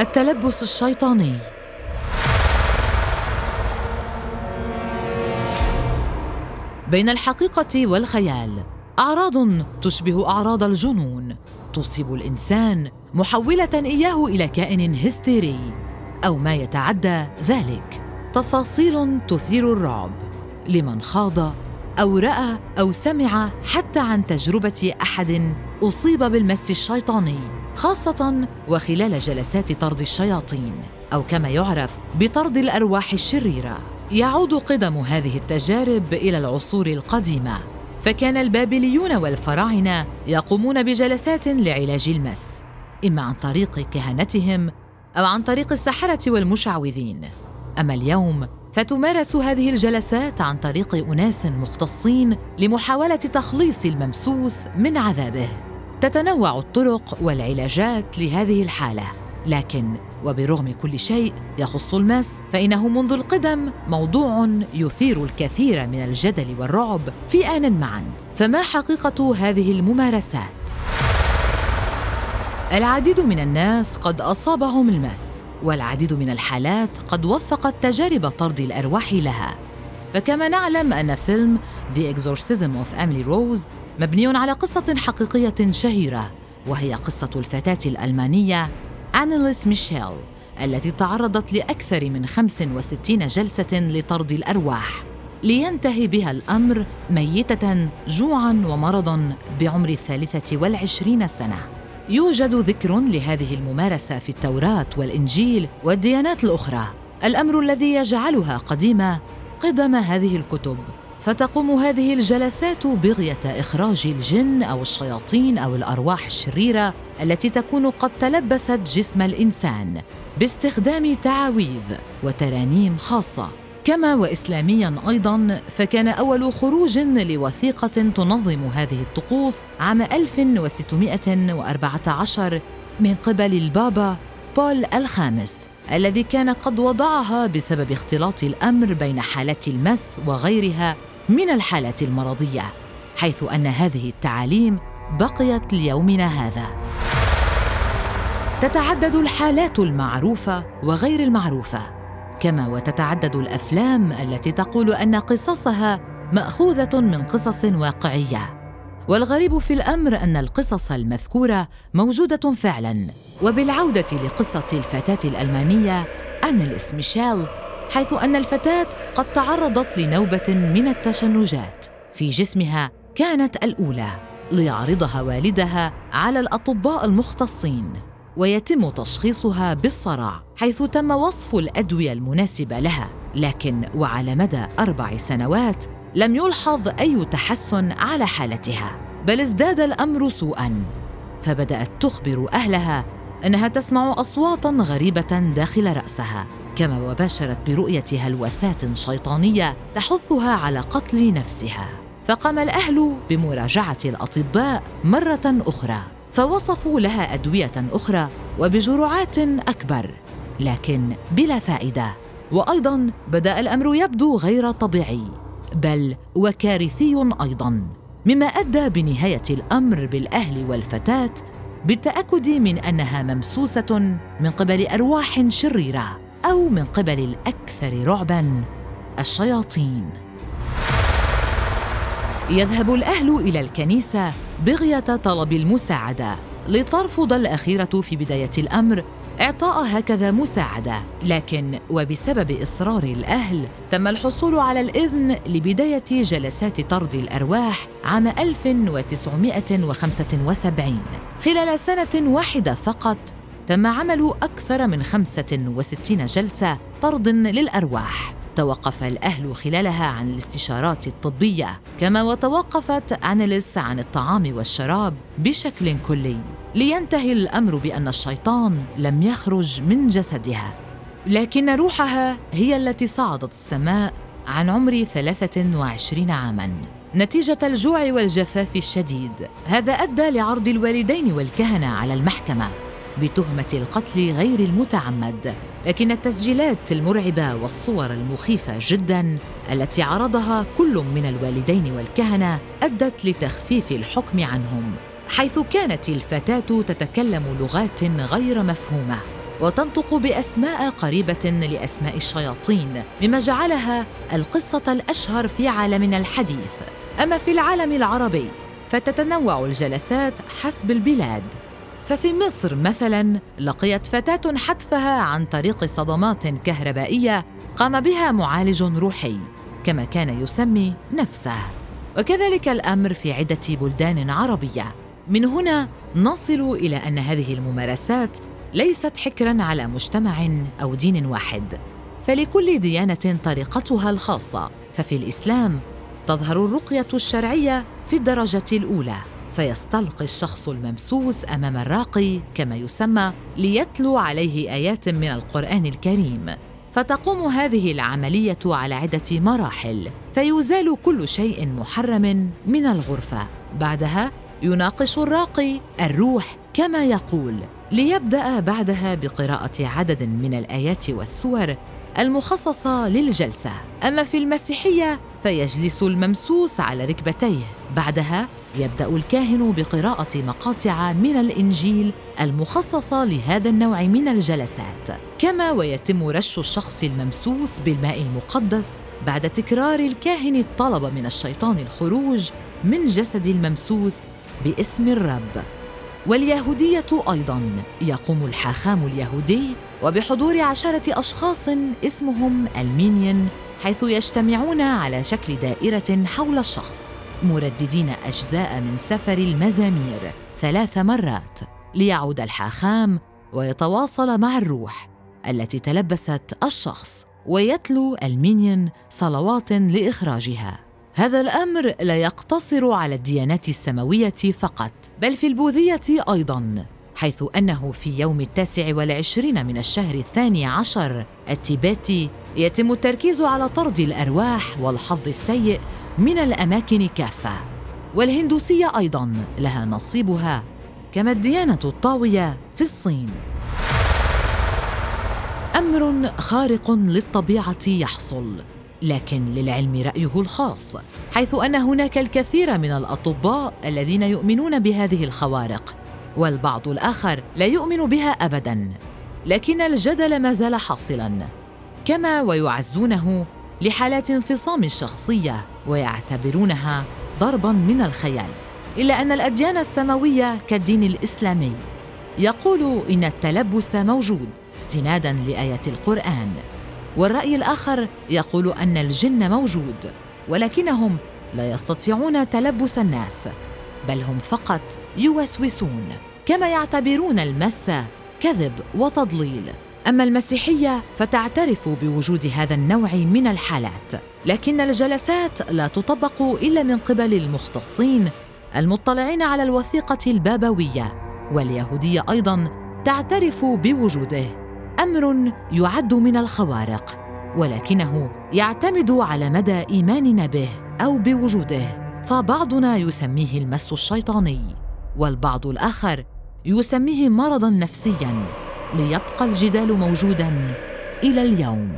التلبس الشيطاني. بين الحقيقة والخيال أعراض تشبه أعراض الجنون تصيب الإنسان محولة إياه إلى كائن هستيري أو ما يتعدى ذلك. تفاصيل تثير الرعب. لمن خاض أو رأى أو سمع حتى عن تجربة أحد أصيب بالمس الشيطاني. خاصة وخلال جلسات طرد الشياطين أو كما يعرف بطرد الأرواح الشريرة. يعود قدم هذه التجارب إلى العصور القديمة. فكان البابليون والفراعنة يقومون بجلسات لعلاج المس إما عن طريق كهنتهم أو عن طريق السحرة والمشعوذين. أما اليوم فتمارس هذه الجلسات عن طريق أناس مختصين لمحاولة تخليص الممسوس من عذابه. تتنوع الطرق والعلاجات لهذه الحالة. لكن وبرغم كل شيء يخص الماس فإنه منذ القدم موضوع يثير الكثير من الجدل والرعب في آن معا. فما حقيقة هذه الممارسات؟ العديد من الناس قد أصابهم المس والعديد من الحالات قد وثقت تجارب طرد الأرواح لها. فكما نعلم أن فيلم The Exorcism of Emily Rose مبني على قصة حقيقية شهيرة وهي قصة الفتاة الألمانية أنيليس ميشيل التي تعرضت لأكثر من 65 جلسة لطرد الأرواح. لينتهي بها الأمر ميتة جوعاً ومرضاً بعمر الثالثة والعشرين سنة. يوجد ذكر لهذه الممارسة في التوراة والإنجيل والديانات الأخرى. الأمر الذي يجعلها قديمة قدم هذه الكتب. فتقوم هذه الجلسات بغية إخراج الجن أو الشياطين أو الأرواح الشريرة التي تكون قد تلبست جسم الإنسان باستخدام تعاويذ وترانيم خاصة. كما واسلاميا أيضا فكان أول خروج لوثيقة تنظم هذه الطقوس عام 1614 من قبل البابا بول الخامس الذي كان قد وضعها بسبب اختلاط الأمر بين حالات المس وغيرها من الحالات المرضية حيث أن هذه التعاليم بقيت ليومنا هذا. تتعدد الحالات المعروفة وغير المعروفة كما وتتعدد الأفلام التي تقول أن قصصها مأخوذة من قصص واقعية. والغريب في الأمر أن القصص المذكورة موجودة فعلا. وبالعودة لقصة الفتاة الألمانية انيليس ميشيل حيث أن الفتاة قد تعرضت لنوبة من التشنجات. في جسمها كانت الأولى ليعرضها والدها على الأطباء المختصين ويتم تشخيصها بالصرع حيث تم وصف الأدوية المناسبة لها. لكن وعلى مدى أربع سنوات لم يلحظ أي تحسن على حالتها بل ازداد الأمر سوءا. فبدأت تخبر أهلها إنها تسمع أصواتا غريبة داخل رأسها كما وباشرت برؤيه هلوسات شيطانيه تحثها على قتل نفسها. فقام الأهل بمراجعة الأطباء مرة أخرى فوصفوا لها أدوية أخرى وبجرعات أكبر لكن بلا فائدة. وأيضا بدأ الأمر يبدو غير طبيعي بل وكارثي أيضا مما أدى بنهاية الأمر بالأهل والفتاة بالتأكد من أنها ممسوسة من قبل أرواح شريرة أو من قبل الأكثر رعبا الشياطين. يذهب الأهل إلى الكنيسة بغية طلب المساعدة لترفض الأخيرة في بداية الأمر إعطاء هكذا مساعدة لكن وبسبب إصرار الأهل تم الحصول على الإذن لبداية جلسات طرد الأرواح عام 1975 خلال سنة واحدة فقط تم عمل أكثر من 65 جلسة طرد للأرواح. توقف الأهل خلالها عن الاستشارات الطبية كما وتوقفت أنيليس عن الطعام والشراب بشكل كلي. لينتهي الأمر بأن الشيطان لم يخرج من جسدها. لكن روحها هي التي صعدت السماء عن عمر 23 عاماً. نتيجة الجوع والجفاف الشديد. هذا أدى لعرض الوالدين والكهنة على المحكمة. بتهمة القتل غير المتعمد لكن التسجيلات المرعبة والصور المخيفة جدا التي عرضها كل من الوالدين والكهنة أدت لتخفيف الحكم عنهم حيث كانت الفتاة تتكلم لغات غير مفهومة وتنطق بأسماء قريبة لأسماء الشياطين مما جعلها القصة الأشهر في عالمنا الحديث. أما في العالم العربي فتتنوع الجلسات حسب البلاد. ففي مصر مثلا لقيت فتاة حتفها عن طريق صدمات كهربائية قام بها معالج روحي كما كان يسمي نفسه. وكذلك الأمر في عدة بلدان عربية. من هنا نصل إلى أن هذه الممارسات ليست حكرا على مجتمع أو دين واحد. فلكل ديانة طريقتها الخاصة. ففي الإسلام تظهر الرقية الشرعية في الدرجة الأولى. فيستلقي الشخص الممسوس أمام الراقي كما يسمى ليتلو عليه آيات من القرآن الكريم. فتقوم هذه العملية على عدة مراحل فيزال كل شيء محرم من الغرفة. بعدها يناقش الراقي الروح كما يقول ليبدأ بعدها بقراءة عدد من الآيات والسور المخصصة للجلسة. أما في المسيحية فيجلس الممسوس على ركبتيه. بعدها يبدأ الكاهن بقراءة مقاطع من الإنجيل المخصصة لهذا النوع من الجلسات. كما ويتم رش الشخص الممسوس بالماء المقدس بعد تكرار الكاهن الطلب من الشيطان الخروج من جسد الممسوس باسم الرب. واليهودية أيضا. يقوم الحاخام اليهودي وبحضور عشرة أشخاص اسمهم المينيون حيث يجتمعون على شكل دائرة حول الشخص مرددين أجزاء من سفر المزامير ثلاث مرات ليعود الحاخام ويتواصل مع الروح التي تلبست الشخص ويتلو المعنيون صلوات لإخراجها. هذا الأمر لا يقتصر على الديانات السماوية فقط بل في البوذية أيضا حيث أنه في يوم التاسع والعشرين من الشهر الثاني عشر التيبتي يتم التركيز على طرد الأرواح والحظ السيء من الأماكن كافة. والهندوسية أيضا لها نصيبها كما الديانة الطاوية في الصين. أمر خارق للطبيعة يحصل. لكن للعلم رأيه الخاص حيث أن هناك الكثير من الأطباء الذين يؤمنون بهذه الخوارق والبعض الآخر لا يؤمن بها ابدا. لكن الجدل ما زال حاصلا كما ويعزونه لحالات انفصام الشخصيه ويعتبرونها ضربا من الخيال. إلا أن الأديان السماوية كالدين الإسلامي يقول إن التلبس موجود استنادا لآيات القرآن. والرأي الآخر يقول أن الجن موجود ولكنهم لا يستطيعون تلبس الناس بل هم فقط يوسوسون كما يعتبرون المس كذب وتضليل. أما المسيحية فتعترف بوجود هذا النوع من الحالات لكن الجلسات لا تطبق إلا من قبل المختصين المطلعين على الوثيقة البابوية واليهودية أيضا تعترف بوجوده. أمر يعد من الخوارق ولكنه يعتمد على مدى إيماننا به أو بوجوده فبعضنا يسميه المس الشيطاني والبعض الآخر يسميه مرضا نفسيا ليبقى الجدال موجودا إلى اليوم.